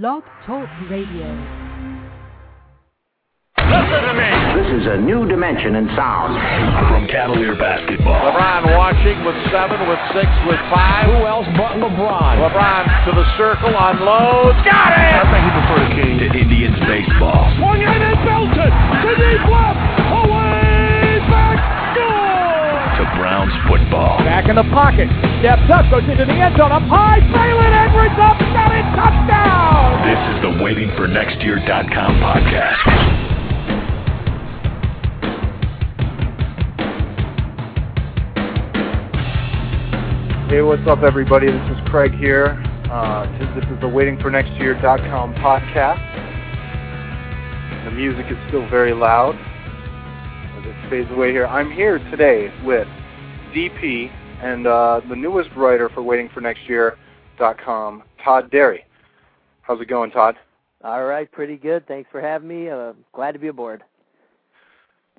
Blog Talk Radio. Listen to me. This is a new dimension in sound. From Cavalier basketball. LeBron washing with seven, with six, with five. Who else but LeBron? LeBron to the circle, unloads. Got it! I think he preferred a king to Indians baseball. Swung in and belted to deep left. Away back. Score! To Browns football. Back in the pocket. Steps up, goes into the end zone. Up high. Braylon Edwards up. Got it. Touchdown. This is the waitingfornextyear.com podcast. Hey, what's up, everybody? This is Craig here. Uh, this is the waitingfornextyear.com podcast. The music is still very loud as it fades away here. I'm here today with DP and uh, the newest writer for waitingfornextyear.com, Todd Dery. How's it going, Todd? All right, pretty good. Thanks for having me. Uh, glad to be aboard.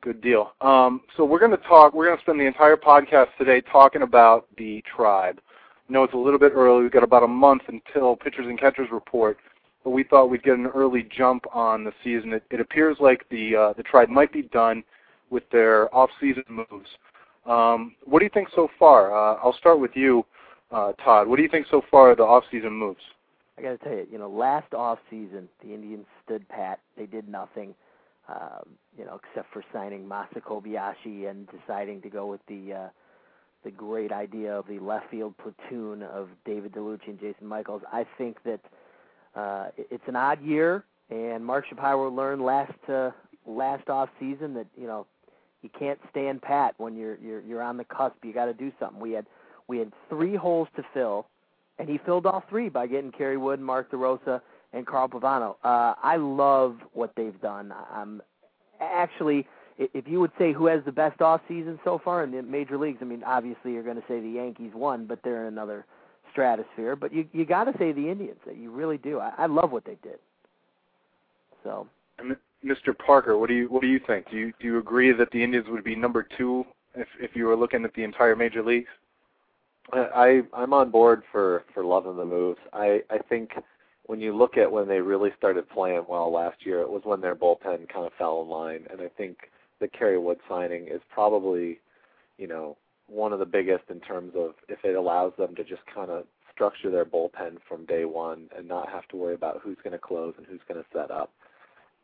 Good deal. Um, so we're going to talk. We're going to spend the entire podcast today talking about the tribe. I know it's a little bit early. We've got about a month until pitchers and catchers report, but we thought we'd get an early jump on the season. It, it appears like the uh, the tribe might be done with their off-season moves. Um, what do you think so far? Uh, I'll start with you, uh, Todd. What do you think so far of the off-season moves? I got to tell you, you know, last off season the Indians stood pat. They did nothing um, you know, except for signing Masa Kobayashi and deciding to go with the uh, the great idea of the left field platoon of David Dellucci and Jason Michaels. I think that uh, it's an odd year, and Mark Shapiro learned last uh, last off season that you know you can't stand pat when you're you're you're on the cusp. You got to do something. We had we had three holes to fill, and he filled all three by getting Kerry Wood, Mark DeRosa, and Carl Pavano. Uh, I love what they've done. I'm actually, if you would say who has the best off season so far in the major leagues, I mean, obviously you're going to say the Yankees won, but they're in another stratosphere. But you you got to say the Indians. You really do. I, I love what they did. So. Mr. Parker, what do you what do you think? Do you do you agree that the Indians would be number two if if you were looking at the entire major leagues? I I'm on board for for loving the moves. I I think when you look at when they really started playing well last year, it was when their bullpen kind of fell in line. And I think the Kerry Wood signing is probably, you know, one of the biggest in terms of if it allows them to just kind of structure their bullpen from day one and not have to worry about who's going to close and who's going to set up.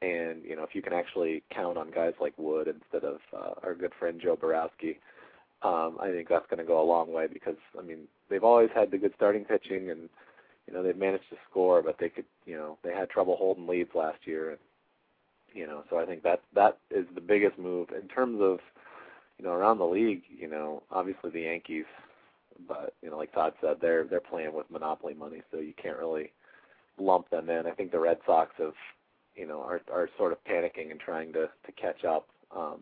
And you know, if you can actually count on guys like Wood instead of uh, our good friend Joe Borowski, um, I think that's going to go a long way because I mean they've always had the good starting pitching and you know they've managed to score, but they could you know they had trouble holding leads last year, and you know so I think that that is the biggest move in terms of you know around the league. You know obviously the Yankees, but you know like Todd said they're they're playing with monopoly money, so you can't really lump them in. I think the Red Sox have you know are are sort of panicking and trying to to catch up. Um,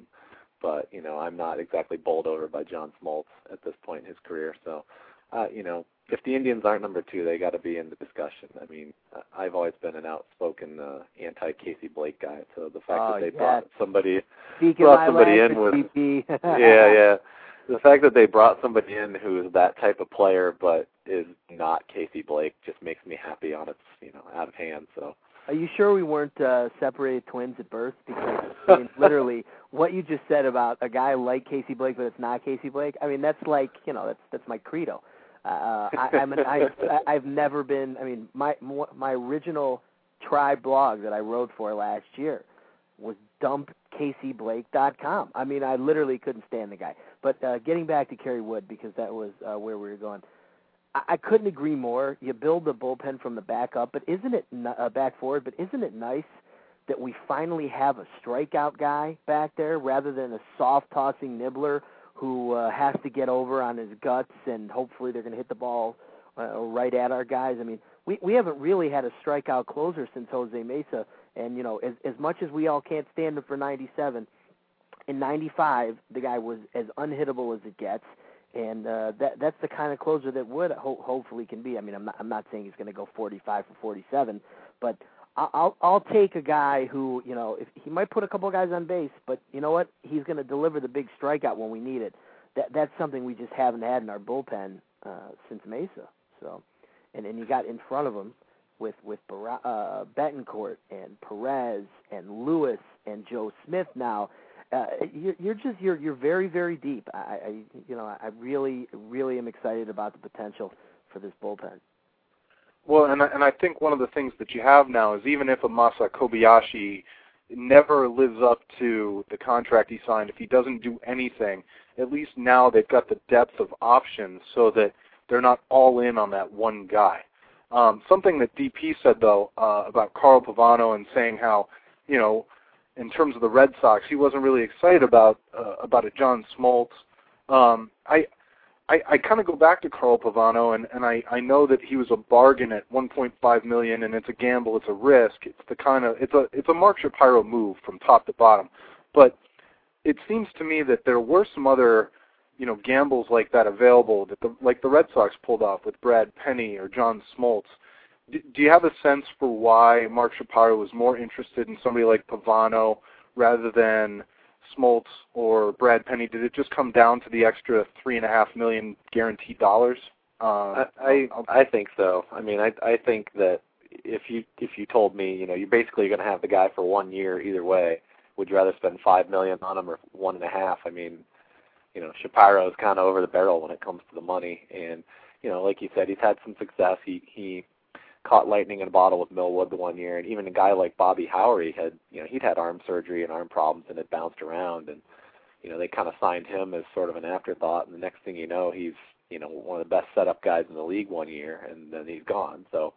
but you know I'm not exactly bowled over by John Smoltz at this point in his career, so uh, you know if the Indians aren't number two, they got to be in the discussion. I mean, I've always been an outspoken uh, anti Casey Blake guy, so the fact oh, that they yeah. brought somebody Speaking brought somebody in with yeah, yeah, the fact that they brought somebody in who is that type of player but is not Casey Blake just makes me happy on its you know out of hand. So. Are you sure we weren't uh, separated twins at birth? Because I mean, literally, what you just said about a guy like Casey Blake, but it's not Casey Blake. I mean, that's like you know, that's that's my credo. Uh, I, I'm an, I, I've never been. I mean, my my original tribe blog that I wrote for last year was dumpcaseyblake.com. I mean, I literally couldn't stand the guy. But uh, getting back to Kerry Wood because that was uh, where we were going. I couldn't agree more. You build the bullpen from the back up, but isn't it uh, back forward? But isn't it nice that we finally have a strikeout guy back there rather than a soft tossing nibbler who uh, has to get over on his guts, and hopefully they're going to hit the ball uh, right at our guys. I mean, we we haven't really had a strikeout closer since Jose Mesa, and you know, as as much as we all can't stand him for 97, in 95 the guy was as unhittable as it gets. And uh, that that's the kind of closer that Wood ho- hopefully can be. I mean, I'm not I'm not saying he's going to go 45 for 47, but I'll I'll take a guy who you know if he might put a couple guys on base, but you know what he's going to deliver the big strikeout when we need it. That that's something we just haven't had in our bullpen uh, since Mesa. So, and and you got in front of him with with Bar- uh, Betancourt and Perez and Lewis and Joe Smith now. Uh, you're, you're just you're you're very very deep. I, I you know I really really am excited about the potential for this bullpen. Well, and I- and I think one of the things that you have now is even if Amasa Kobayashi never lives up to the contract he signed, if he doesn't do anything, at least now they've got the depth of options so that they're not all in on that one guy. Um, something that DP said though uh, about Carl Pavano and saying how, you know, in terms of the Red Sox, he wasn't really excited about uh, about a John Smoltz. Um, I I, I kind of go back to Carl Pavano, and, and I, I know that he was a bargain at 1.5 million, and it's a gamble, it's a risk. It's the kind of it's a it's a Mark Shapiro move from top to bottom, but it seems to me that there were some other you know gambles like that available that the like the Red Sox pulled off with Brad Penny or John Smoltz. Do, you have a sense for why Mark Shapiro was more interested in somebody like Pavano rather than Smoltz or Brad Penny? Did it just come down to the extra three and a half million guaranteed dollars? Uh, I I, I think so. I mean, I I think that if you if you told me, you know, you're basically going to have the guy for one year either way. Would you rather spend five million on him or one and a half? I mean, you know, Shapiro is kind of over the barrel when it comes to the money, and you know, like you said, he's had some success. He he caught lightning in a bottle with Millwood the one year, and even a guy like Bobby Howry had, you know, he'd had arm surgery and arm problems and had bounced around, and you know, they kind of signed him as sort of an afterthought, and the next thing you know, he's you know one of the best setup guys in the league one year, and then he's gone. So,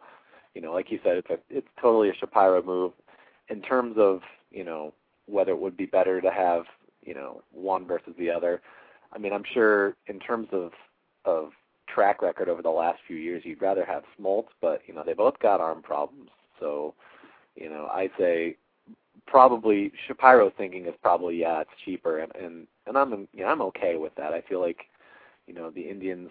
you know, like you said, it's a, it's totally a Shapiro move. In terms of you know whether it would be better to have you know one versus the other, I mean, I'm sure in terms of of track record over the last few years, you'd rather have Smoltz, but you know they both got arm problems, so you know I'd say probably Shapiro's thinking is probably yeah it's cheaper, and and and I'm you know I'm okay with that. I feel like you know the Indians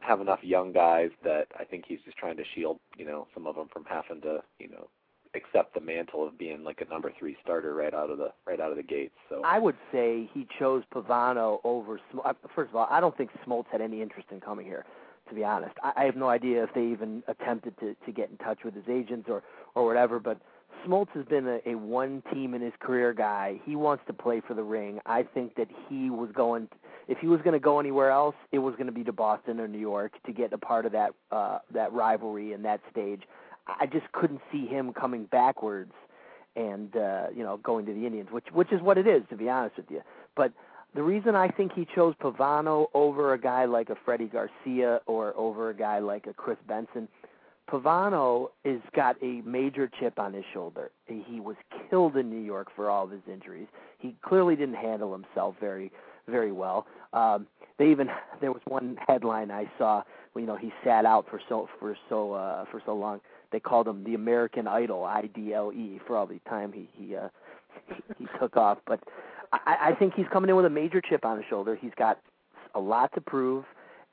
have enough young guys that I think he's just trying to shield you know some of them from having to you know accept the mantle of being like a number three starter right out of the right out of the gates. So I would say he chose Pavano over. Sm- uh, First of all, I don't think Smoltz had any interest in coming here. To be honest, I, I have no idea if they even attempted to to get in touch with his agents or or whatever. But Smoltz has been a, a one team in his career guy. He wants to play for the ring. I think that he was going. If he was going to go anywhere else, it was going to be to Boston or New York to get a part of that uh, that rivalry and that stage. I just couldn't see him coming backwards and uh, you know going to the Indians, which which is what it is to be honest with you. But the reason I think he chose Pavano over a guy like a Freddie Garcia or over a guy like a Chris Benson, Pavano is got a major chip on his shoulder. He was killed in New York for all of his injuries. He clearly didn't handle himself very very well. Um, they even there was one headline I saw. You know, he sat out for so for so uh, for so long. They called him the American Idol, I D L E, for all the time he he uh, he took off. But I, I think he's coming in with a major chip on his shoulder. He's got a lot to prove,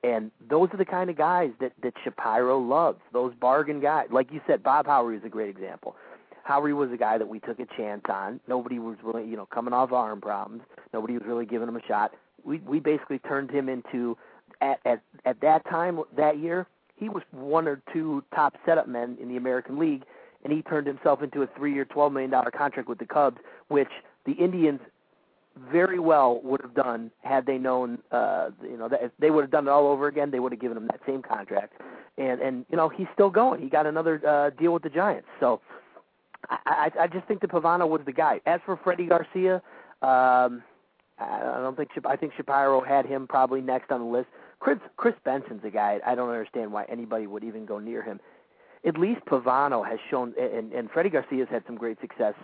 and those are the kind of guys that that Shapiro loves. Those bargain guys, like you said, Bob Howry is a great example. Howry was a guy that we took a chance on. Nobody was really, you know, coming off arm problems. Nobody was really giving him a shot. We we basically turned him into at at at that time that year he was one or two top setup men in the American League, and he turned himself into a three-year, twelve million dollar contract with the Cubs, which the Indians very well would have done had they known. Uh, you know, that they would have done it all over again. They would have given him that same contract, and and you know he's still going. He got another uh, deal with the Giants, so. I, I I just think that Pavano was the guy. As for Freddie Garcia, um, I don't think I think Shapiro had him probably next on the list. Chris Chris Benson's a guy I don't understand why anybody would even go near him. At least Pavano has shown, and and Freddie Garcia's had some great success.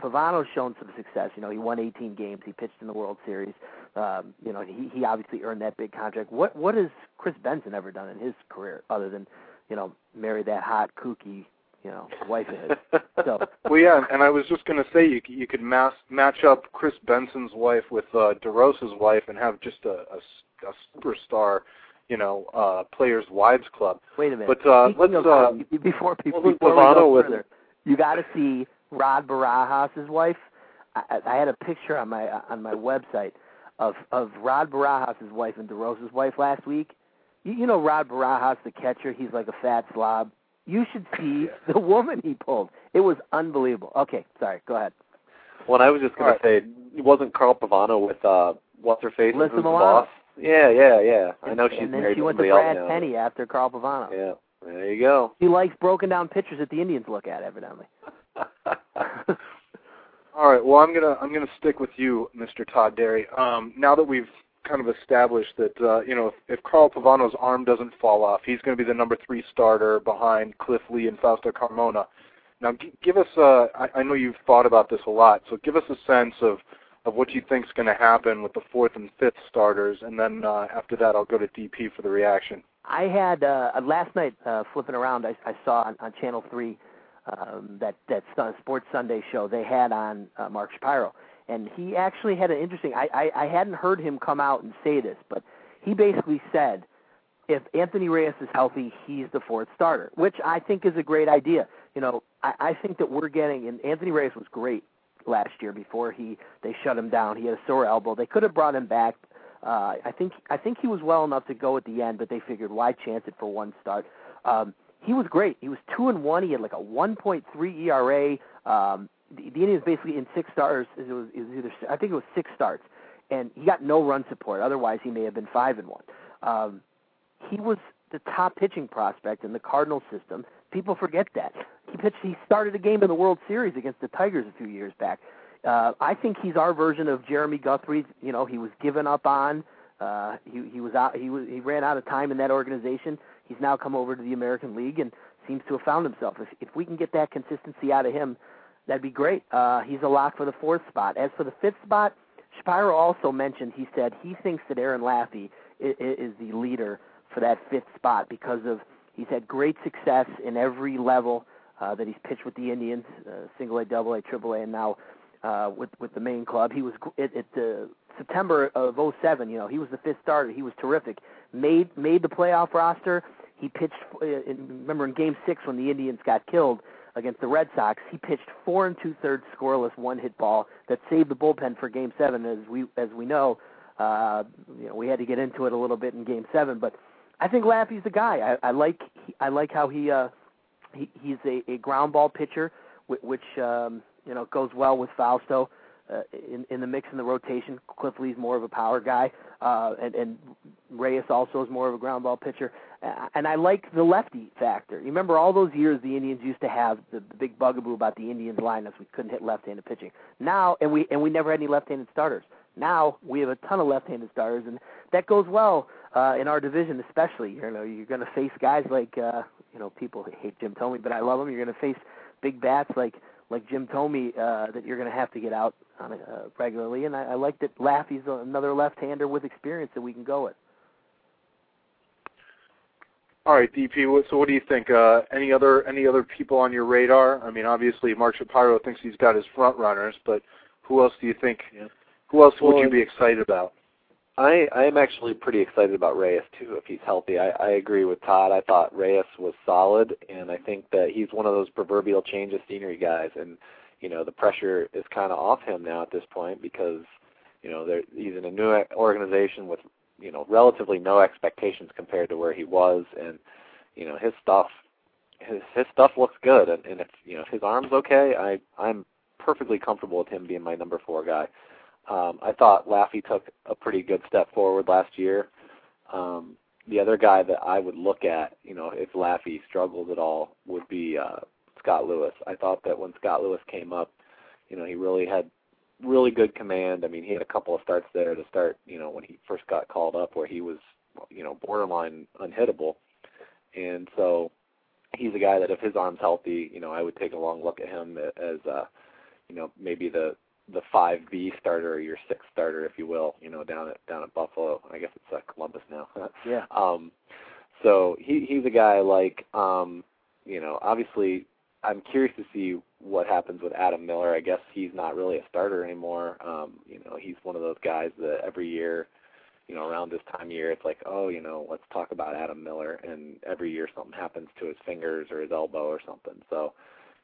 Pavano's shown some success. You know, he won 18 games. He pitched in the World Series. Um, you know, he he obviously earned that big contract. What what has Chris Benson ever done in his career other than, you know, marry that hot kooky, you know, wife of his? So Well, yeah, and I was just going to say you you could mass, match up Chris Benson's wife with uh, DeRosa's wife and have just a, a a superstar, you know, uh, players' wives club. Wait a minute. But uh, Speaking let's of, uh, before people wasn't before we go with- further, you got to see Rod Barajas' wife. I, I I had a picture on my on my website of of Rod Barajas' wife and DeRosa's wife last week. You, you know Rod Barajas, the catcher. He's like a fat slob. You should see the woman he pulled. It was unbelievable. Okay, sorry. Go ahead. Well, I was just gonna All right. say, wasn't Carl Pavano with uh, what's her face? Alyssa who's the Milano. boss? Yeah, yeah, yeah. I know she's and then married she to went to somebody else Brad now. Penny after Carl Pavano. Yeah, there you go. He likes broken down pictures that the Indians look at, evidently. All right. Well, I'm gonna I'm gonna stick with you, Mr. Todd Dery. Um, now that we've kind of established that uh, you know if, if Carl Pavano's arm doesn't fall off, he's going to be the number three starter behind Cliff Lee and Fausto Carmona. Now, g- give us. Uh, I, I know you've thought about this a lot, so give us a sense of of what you think's going to happen with the fourth and fifth starters, and then uh, after that, I'll go to DP for the reaction. I had uh, last night uh, flipping around. I, I saw on, on Channel Three um, that that Sports Sunday show they had on uh, Mark Shapiro, and he actually had an interesting. I, I I hadn't heard him come out and say this, but he basically said if Anthony Reyes is healthy, he's the fourth starter, which I think is a great idea. You know, I, I think that we're getting and Anthony Reyes was great last year before he they shut him down. He had a sore elbow. They could have brought him back. Uh, I think I think he was well enough to go at the end, but they figured why chance it for one start. Um, he was great. He was two and one. He had like a 1.3 ERA. Um, the, the Indians basically in six stars. It was, it was either I think it was six starts, and he got no run support. Otherwise, he may have been five and one. Um, he was the top pitching prospect in the Cardinal system. People forget that he pitched. He started a game in the World Series against the Tigers a few years back. Uh, I think he's our version of Jeremy Guthrie. You know, he was given up on. Uh, he he was out. He was he ran out of time in that organization. He's now come over to the American League and seems to have found himself. If if we can get that consistency out of him, that'd be great. Uh, he's a lock for the fourth spot. As for the fifth spot, Shapiro also mentioned. He said he thinks that Aaron Laffey is, is the leader for that fifth spot because of he's had great success in every level uh, that he's pitched with the Indians, uh, single A, double A, triple A, and now uh, with with the main club. He was at, at the September of '07. You know, he was the fifth starter. He was terrific. Made made the playoff roster. He pitched. Uh, remember in Game Six when the Indians got killed against the Red Sox, he pitched four and two thirds scoreless one hit ball that saved the bullpen for Game Seven. As we as we know, uh, you know we had to get into it a little bit in Game Seven, but I think Laffey's the guy. I, I like he, I like how he uh, he he's a, a ground ball pitcher, which, which um, you know goes well with Fausto uh, in in the mix in the rotation. Cliff Lee's more of a power guy, uh, and and Reyes also is more of a ground ball pitcher. And I like the lefty factor. You remember all those years the Indians used to have the, the big bugaboo about the Indians lineups. We couldn't hit left-handed pitching. Now, and we and we never had any left-handed starters. Now we have a ton of left-handed starters, and that goes well uh, in our division, especially. You know, you're going to face guys like uh, you know people hate Jim Thome, but I love him. You're going to face big bats like like Jim Thome uh, that you're going to have to get out on a, uh, regularly. And I, I like that Laffey's another left-hander with experience that we can go with. All right, DP. So, what do you think? Uh, any other any other people on your radar? I mean, obviously, Mark Shapiro thinks he's got his front runners, but who else do you think? Yeah. Who else would you be excited about? I I am actually pretty excited about Reyes too if he's healthy. I I agree with Todd. I thought Reyes was solid, and I think that he's one of those proverbial change of scenery guys. And you know the pressure is kind of off him now at this point because you know there he's in a new organization with you know relatively no expectations compared to where he was, and you know his stuff his his stuff looks good. And, and if you know if his arm's okay, I I'm perfectly comfortable with him being my number four guy. Um, I thought Laffey took a pretty good step forward last year. Um, the other guy that I would look at, you know, if Laffey struggles at all, would be uh, Scott Lewis. I thought that when Scott Lewis came up, you know, he really had really good command. I mean, he had a couple of starts there to start, you know, when he first got called up, where he was, you know, borderline unhittable. And so he's a guy that if his arm's healthy, you know, I would take a long look at him as, uh, you know, maybe the the five B starter or your sixth starter, if you will, you know, down at down at Buffalo. I guess it's uh, Columbus now. Yeah. um, so he he's a guy like, um, you know, obviously I'm curious to see what happens with Adam Miller. I guess he's not really a starter anymore. Um, you know, he's one of those guys that every year, you know, around this time of year, it's like, oh, you know, let's talk about Adam Miller, and every year something happens to his fingers or his elbow or something. So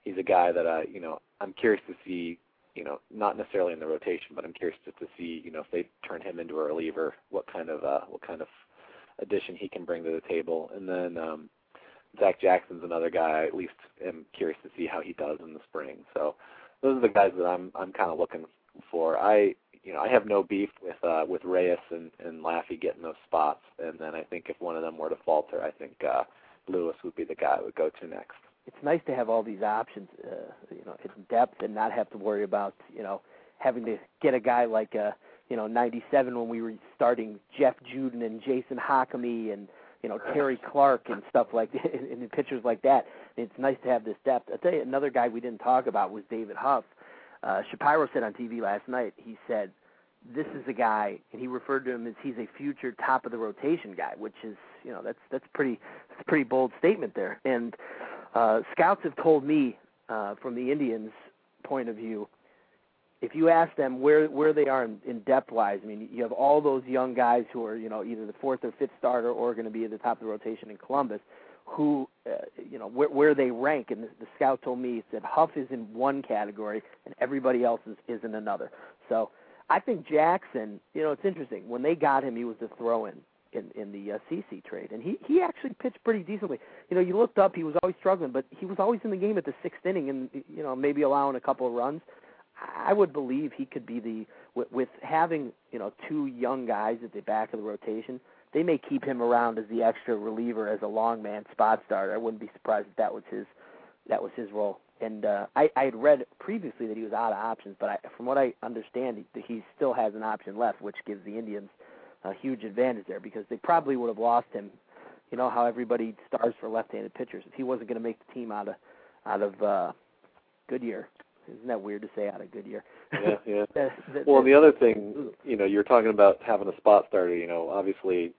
he's a guy that I, you know, I'm curious to see you know, not necessarily in the rotation, but I'm curious just to see, you know, if they turn him into a reliever, what kind of uh, what kind of addition he can bring to the table. And then um, Zach Jackson's another guy. I at least am curious to see how he does in the spring. So those are the guys that I'm I'm kind of looking for. I you know I have no beef with uh, with Reyes and and Laffey getting those spots, and then I think if one of them were to falter, I think uh, Lewis would be the guy I would go to next. It's nice to have all these options, uh, you know, in depth, and not have to worry about you know having to get a guy like uh, you know '97 when we were starting Jeff Juden and Jason Jacome and you know Terry Clark and stuff like and, and pitchers like that. It's nice to have this depth. I'll tell you another guy we didn't talk about was David Huff. Uh, Shapiro said on TV last night. He said this is a guy, and he referred to him as he's a future top of the rotation guy, which is you know that's that's pretty that's a pretty bold statement there. And uh, scouts have told me uh, from the Indians' point of view if you ask them where where they are in, in depth wise, I mean, you have all those young guys who are you know either the fourth or fifth starter or going to be at the top of the rotation in Columbus, who uh, you know where where they rank. And the, the scout told me that Huff is in one category and everybody else is, is in another. So I think Jackson, you know, it's interesting when they got him, he was the throw-in in in in the uh, CC trade, and he he actually pitched pretty decently. You know, you looked up, he was always struggling, but he was always in the game at the sixth inning, and you know maybe allowing a couple of runs. I would believe he could be the with, with having you know two young guys at the back of the rotation. They may keep him around as the extra reliever as a long man spot starter. I wouldn't be surprised if that was his that was his role. And uh, I, I had read previously that he was out of options, but I, from what I understand, he, he still has an option left, which gives the Indians a huge advantage there because they probably would have lost him. You know how everybody stars for left-handed pitchers. If he wasn't going to make the team out of out of uh, Goodyear, isn't that weird to say out of Goodyear? Yeah, yeah. that, that, well, and the other thing, you know, you're talking about having a spot starter. You know, obviously,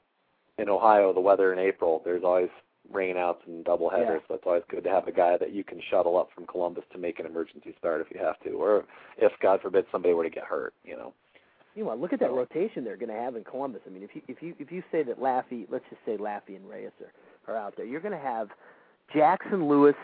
in Ohio, the weather in April, there's always rainouts and double headers. Yeah. So it's always good to have a guy that you can shuttle up from Columbus to make an emergency start if you have to, or if God forbid somebody were to get hurt. You know. Meanwhile, look at that rotation they're going to have in Columbus. I mean, if you if you if you say that Laffey, let's just say Laffey and Reyes are, are out there, you're going to have Jackson, Lewis,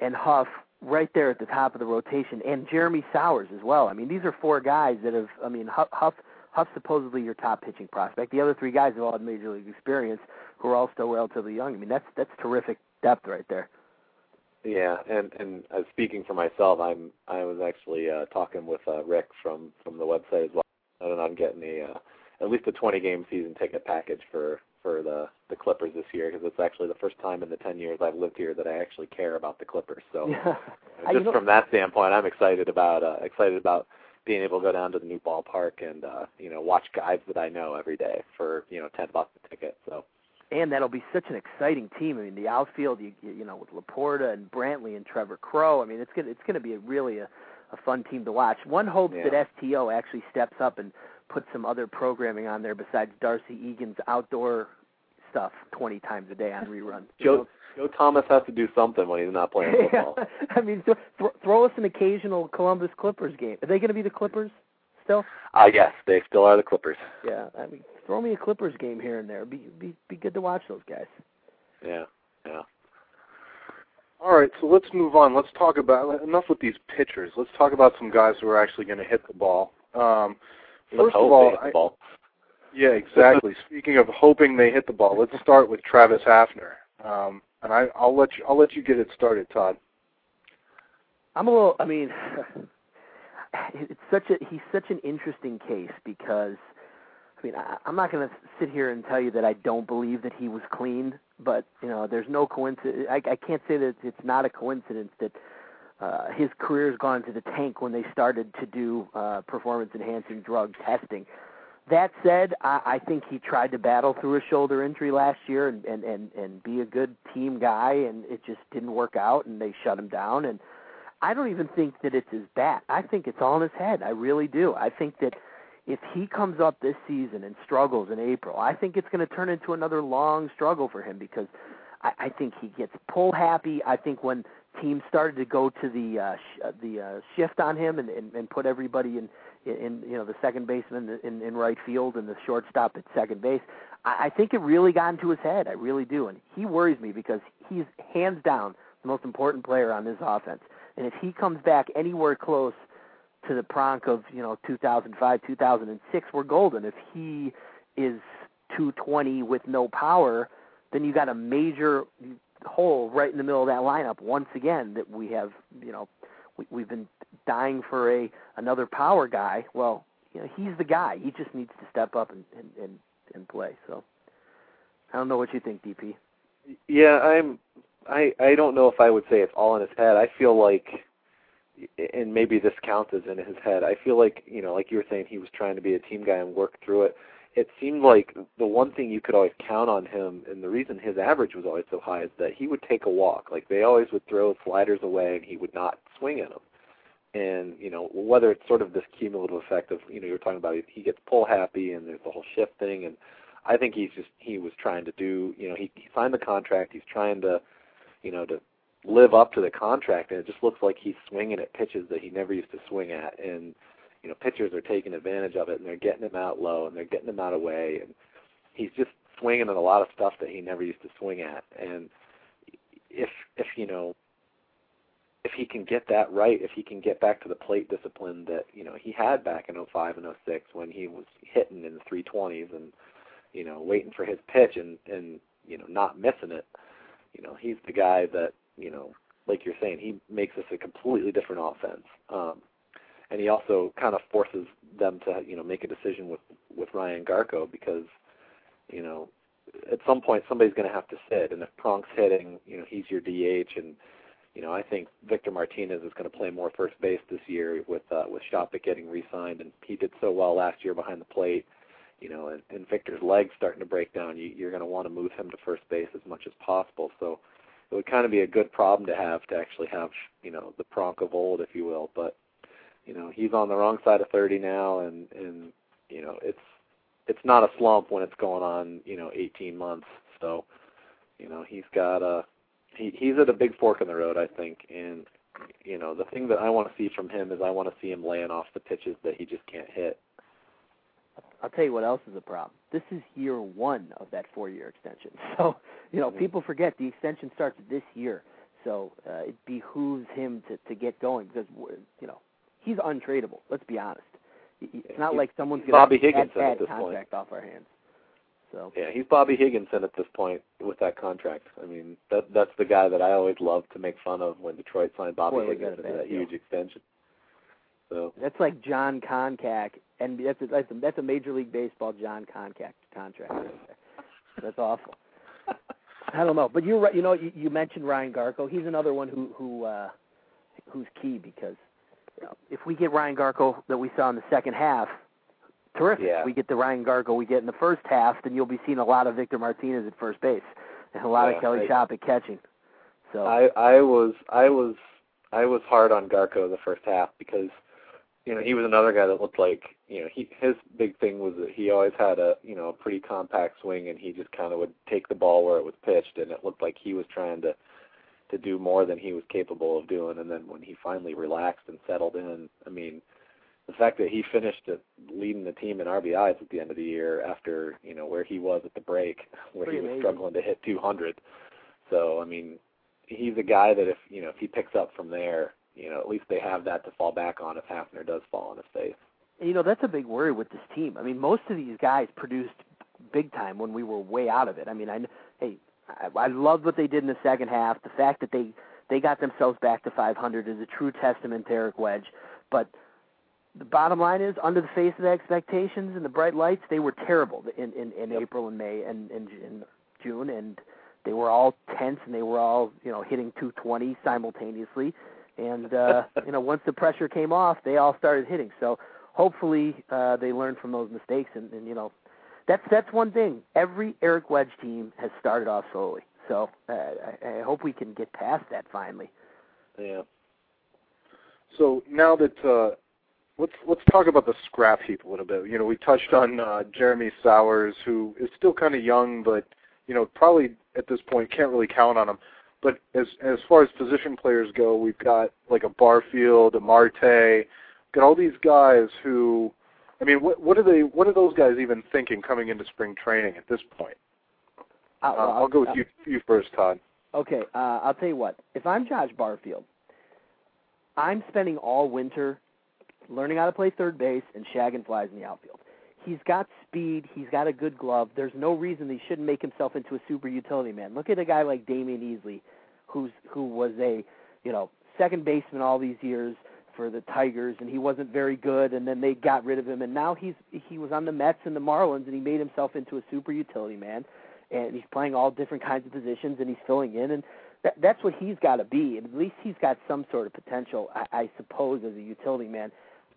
and Huff right there at the top of the rotation, and Jeremy Sowers as well. I mean, these are four guys that have. I mean, Huff, Huff Huff's supposedly your top pitching prospect. The other three guys have all had major league experience, who are all still relatively young. I mean, that's that's terrific depth right there. Yeah, and and uh, speaking for myself, I'm I was actually uh, talking with uh, Rick from from the website as well, and I'm getting a uh, at least a 20 game season ticket package for for the the Clippers this year because it's actually the first time in the 10 years I've lived here that I actually care about the Clippers. So Yeah. just from that standpoint, I'm excited about uh, excited about being able to go down to the new ballpark and uh, you know watch guys that I know every day for you know 10 bucks a ticket. So and that'll be such an exciting team. I mean, the outfield, you you you know, with LaPorta and Brantley and Trevor Crowe. I mean, it's gonna it's gonna be a really a, a fun team to watch. One hopes Yeah. that STO actually steps up and puts some other programming on there besides D'Arcy Egan's outdoor stuff 20 times a day on reruns. Joe? Joe Thomas has to do something when he's not playing football. I mean, th- th- throw us an occasional Columbus Clippers game. Are they going to be the Clippers still? Ah, yes, they still are the Clippers. Yeah, I mean, throw me a Clippers game here and there. Be be be good to watch those guys. Yeah, yeah. All right, so let's move on. Let's talk about enough with these pitchers. Let's talk about some guys who are actually going to hit the ball. Um, Let's first hope of all, they hit the I- ball. yeah, exactly. Speaking of hoping they hit the ball, let's start with Travis Hafner. Um, and I, I'll let you. I'll let you get it started, Todd. I'm a little. I mean, it's such a he's such an interesting case because I mean I, I'm not going to sit here and tell you that I don't believe that he was cleaned, but you know there's no coincidence. I, I can't say that it's not a coincidence that uh, his career's gone to the tank when they started to do uh, performance enhancing drug testing. That said, I, I think he tried to battle through a shoulder injury last year and, and, and, and be a good team guy, and it just didn't work out, and they shut him down. And I don't even think that it's his bat. I think it's all in his head. I really do. I think that if he comes up this season and struggles in April, I think it's going to turn into another long struggle for him because I, I think he gets pull happy. I think when teams started to go to the uh, sh- uh, the uh, shift on him and, and, and put everybody in, in you know the second baseman in, in right field and the shortstop at second base, I, I think it really got into his head. I really do, and he worries me because he's hands down the most important player on this offense. And if he comes back anywhere close to the Pronk of you know 2005, 2006, we're golden. If he is 220 with no power, then you got a major hole right in the middle of that lineup once again that we have, you know, we, we've been dying for a another power guy. Well, you know, he's the guy. He just needs to step up and and and, and play. So I don't know what you think, DP. Yeah, I'm. I I don't know if I would say it's all in his head. I feel like, and maybe this counts as in his head. I feel like you know, like you were saying, he was trying to be a team guy and work through it. It seemed like the one thing you could always count on him, and the reason his average was always so high is that he would take a walk. Like they always would throw sliders away, and he would not swing at them. And you know, whether it's sort of this cumulative effect of you know, you're talking about he gets pull happy, and there's the whole shift thing, and I think he's just he was trying to do you know he, he signed the contract. He's trying to you know to live up to the contract, and it just looks like he's swinging at pitches that he never used to swing at, and you know pitchers are taking advantage of it, and they're getting him out low, and they're getting him out away, and he's just swinging at a lot of stuff that he never used to swing at, and if if you know if he can get that right, if he can get back to the plate discipline that you know he had back in 05 and 06 when he was hitting in the 320s and you know, waiting for his pitch and and you know not missing it. You know, he's the guy that you know, like you're saying, he makes us a completely different offense. Um, and he also kind of forces them to you know make a decision with with Ryan Garko because you know at some point somebody's going to have to sit, and if Pronk's hitting, you know he's your DH, and you know I think Victor Martinez is going to play more first base this year with uh, with Shoppach getting re-signed, and he did so well last year behind the plate you know, and, and Victor's legs starting to break down, you, you're going to want to move him to first base as much as possible. So it would kind of be a good problem to have to actually have, you know, the Pronk of old, if you will. But you know, he's on the wrong side of 30 now, and and you know, it's it's not a slump when it's going on, you know, 18 months. So you know, he's got a he he's at a big fork in the road, I think, and you know, the thing that I want to see from him is I want to see him laying off the pitches that he just can't hit I'll tell you what else is a problem. This is year one of that four-year extension. So, you know, people forget the extension starts this year. So uh, it behooves him to to get going because you know he's untradeable. Let's be honest. It's not like someone's going Bobby to Higginson bad at this contract point. off our hands. So yeah, he's Bobby Higginson at this point with that contract. I mean, that that's the guy that I always loved to make fun of when Detroit signed Bobby Boy, Higginson to that deal. huge extension. So that's like Jon Koncak, and that's a, that's a, that's a Major League Baseball Jon Koncak contract. Right. That's awful. I don't know, but you're right. You know, you, you mentioned Ryan Garko. He's another one who who uh, who's key because you know, if we get Ryan Garko that we saw in the second half, terrific. Yeah. We get the Ryan Garko we get in the first half, then you'll be seeing a lot of Victor Martinez at first base and a lot Yeah, of Kelly I- Shop at catching. So I I was I was I was hard on Garko the first half because you know he was another guy that looked like you know he his big thing was that he always had a you know a pretty compact swing and he just kind of would take the ball where it was pitched and it looked like he was trying to to do more than he was capable of doing and then when he finally relaxed and settled in I mean the fact that he finished at leading the team in RBIs at the end of the year after you know where he was at the break where Pretty he was amazing. struggling to hit 200 so I mean he's a guy that if you know if he picks up from there, you know at least they have that to fall back on if Hafner does fall on his face. you know that's a big worry with this team. I mean, most of these guys produced big time when we were way out of it. I mean, I hey, I, I loved what they did in the second half. The fact that they they got themselves back to 500 is a true testament to Eric Wedge. But the bottom line is, under the face of the expectations and the bright lights, they were terrible in in, in Yep. April and May and, and in June, and they were all tense and they were all you know hitting 220 simultaneously. And uh, you know, once the pressure came off, they all started hitting. So hopefully uh, they learned from those mistakes. And, and you know, that's that's one thing. Every Eric Wedge team has started off slowly. So uh, I, I hope we can get past that finally. Yeah. So now that uh, let's let's talk about the scrap heap a little bit. You know, we touched on uh, Jeremy Sowers, who is still kind of young, but you know, probably at this point can't really count on him. But as as far as position players go, we've got like a Barfield, a Marte, got all these guys who, I mean, what what are they? What are those guys even thinking coming into spring training at this point? I'll, Uh, I'll go with you you first, Todd. Okay, uh, I'll tell you what. If I'm Josh Barfield, I'm spending all winter learning how to play third base and shagging flies in the outfield. He's got speed. He's got a good glove. There's no reason he shouldn't make himself into a super utility man. Look at a guy like Damion Easley, who's who was a, you know, second baseman all these years for the Tigers, and he wasn't very good, and then they got rid of him, and now he's he was on the Mets and the Marlins, and he made himself into a super utility man, and he's playing all different kinds of positions, and he's filling in, and that, that's what he's got to be. At least he's got some sort of potential, I, I suppose, as a utility man.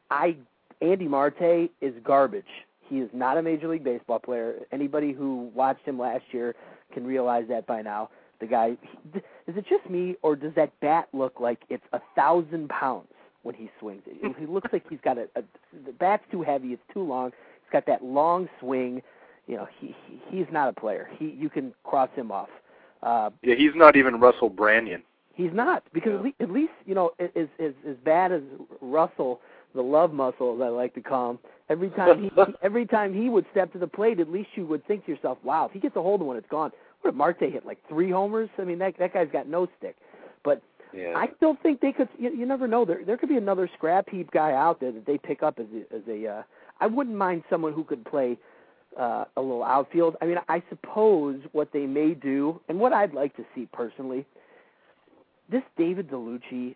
I Andy Marte is garbage. He is not a major league baseball player. Anybody who watched him last year can realize that by now. The guy, he, is it just me, or does that bat look like it's a thousand pounds when he swings it? he looks like he's got a, a the bat's too heavy. It's too long. He's got that long swing. You know, he, he he's not a player. He you can cross him off. Uh, yeah, he's not even Russell Branyan. He's not because Yeah. at, least, at least you know as as as bad as Russell, the love muscle as I like to call him. Every time he every time he would step to the plate, at least you would think to yourself, "Wow, if he gets a hold of one, it's gone." What if Marte hit like three homers? I mean, that that guy's got no stick. But Yeah. I still think they could. You, you never know. There there could be another scrap heap guy out there that they pick up as a, as a. Uh, I wouldn't mind someone who could play uh, a little outfield. I mean, I suppose what they may do, and what I'd like to see personally, this David Dellucci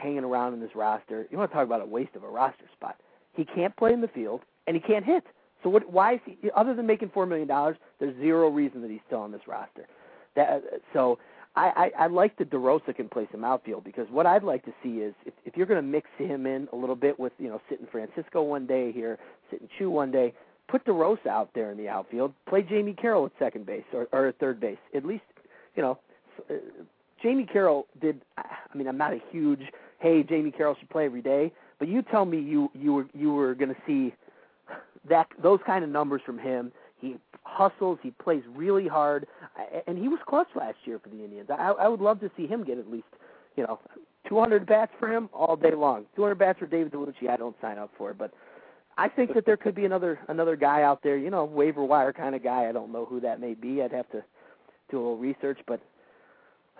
hanging around in this roster. You want to talk about a waste of a roster spot? He can't play in the field and he can't hit. So what? Why is he? Other than making four million dollars, there's zero reason that he's still on this roster. That so. I, I, I like that DeRosa can play some outfield because what I'd like to see is if, if you're going to mix him in a little bit with you know sitting Francisco one day here, sitting Choo one day, put DeRosa out there in the outfield, play Jamie Carroll at second base or, or at third base. At least, you know, uh, Jamie Carroll did. I mean, I'm not a huge hey Jamie Carroll should play every day, but you tell me you you were you were going to see that those kind of numbers from him. He hustles, he plays really hard, and he was clutch last year for the Indians. I, I would love to see him get at least, you know, 200 bats for him all day long. 200 bats for David Dellucci, I don't sign up for, but I think that there could be another another guy out there, you know, waiver wire kind of guy. I don't know who that may be. I'd have to do a little research, but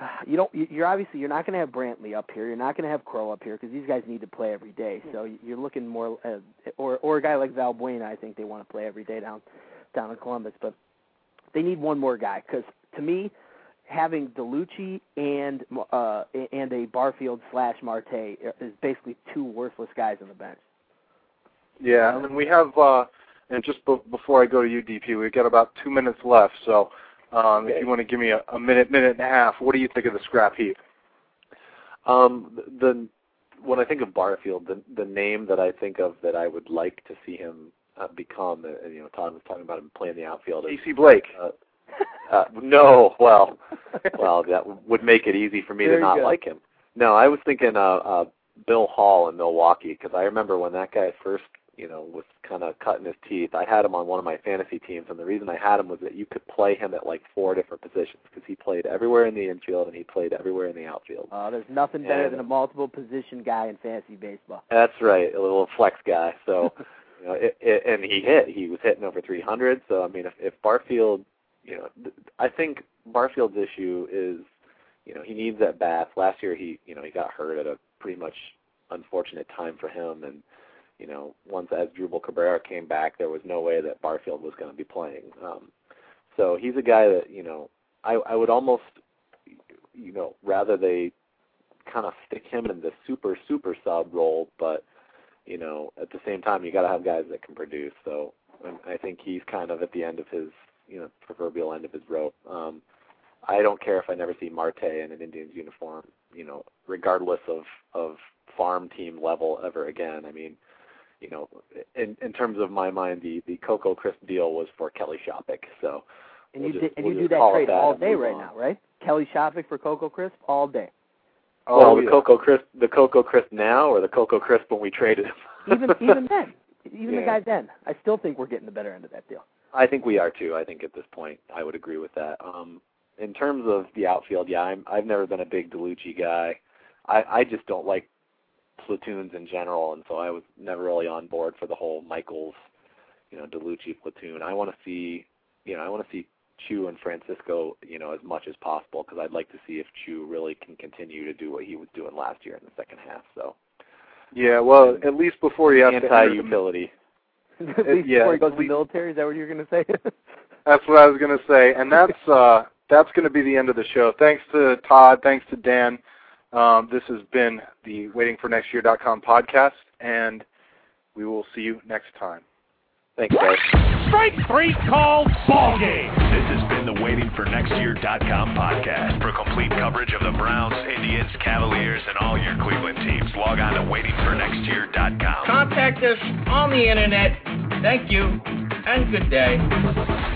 you don't. you- You're obviously you're not going to have Brantley up here. You're not going to have Crowe up here because these guys need to play every day. So you're looking more, uh, or or a guy like Valbuena. I think they want to play every day down down in Columbus, but they need one more guy because to me, having Dellucci and uh and a Barfield slash Marte is basically two worthless guys on the bench. Yeah, and we have, uh, and just be- before I go to you, DP, we've got about two minutes left. So, um, if you want to give me a, a minute, minute and a half, what do you think of the scrap heap? Um, the when I think of Barfield, the the name that I think of that I would like to see him uh, become, uh, you know, Todd was talking about him playing the outfield. AC Blake. Uh, uh, no, well, well, that would make it easy for me There to not like him. No, I was thinking uh, uh, Bill Hall in Milwaukee because I remember when that guy first, you know, was kind of cutting his teeth. I had him on one of my fantasy teams, and the reason I had him was that you could play him at like four different positions because he played everywhere in the infield and he played everywhere in the outfield. Uh, there's nothing better And- than a multiple position guy in fantasy baseball. That's right, a little flex guy. So, you know, it, it, and he hit. He was hitting over 300. So, I mean, if, if Barfield, you know, th- I think Barfield's issue is, you know, he needs at bats. Last year, he, you know, he got hurt at a pretty much unfortunate time for him, and you know, once Asdrubal Cabrera came back, there was no way that Barfield was going to be playing. Um, so he's a guy that you know, I I would almost, you know, rather they kind of stick him in the super super sub role, but you know, at the same time, you got to have guys that can produce. So I think he's kind of at the end of his, you know, proverbial end of his rope. Um, I don't care if I never see Marte in an Indians uniform, you know, regardless of of farm team level ever again. I mean, you know, in in terms of my mind, the the Coco Crisp deal was for Kelly Shoppach. So And We'll you just- did, and we'll you do that trade that all day right on. now, right? Kelly Shoppach for Coco Crisp all day. Oh, well, the yeah. Coco Crisp, the Coco Crisp now, or the Coco Crisp when we traded him. Even even then, even the Yeah. guy then, I still think we're getting the better end of that deal. I think we are too. I think at this point, I would agree with that. Um, in terms of the outfield, yeah, I'm, I've never been a big Dellucci guy. I, I just don't like platoons in general, and so I was never really on board for the whole Michaels, you know, Dellucci platoon. I want to see, you know, I want to see Choo and Francisco, you know, as much as possible because I'd like to see if Choo really can continue to do what he was doing last year in the second half. So Yeah, well, at least before he has to anti-utility. At least yeah, before he goes to the military. Is that what you're going to say? That's what I was going to say, and that's uh, that's going to be the end of the show. Thanks to Todd. Thanks to Dan. Um, this has been the WaitingForNextYear.com podcast, and we will see you next time. Thanks, guys. Strike three called ball game. This has been the WaitingForNextYear.com podcast. For complete coverage of the Browns, Indians, Cavaliers, and all your Cleveland teams, log on to WaitingForNextYear.com. Contact us on the internet. Thank you, and good day.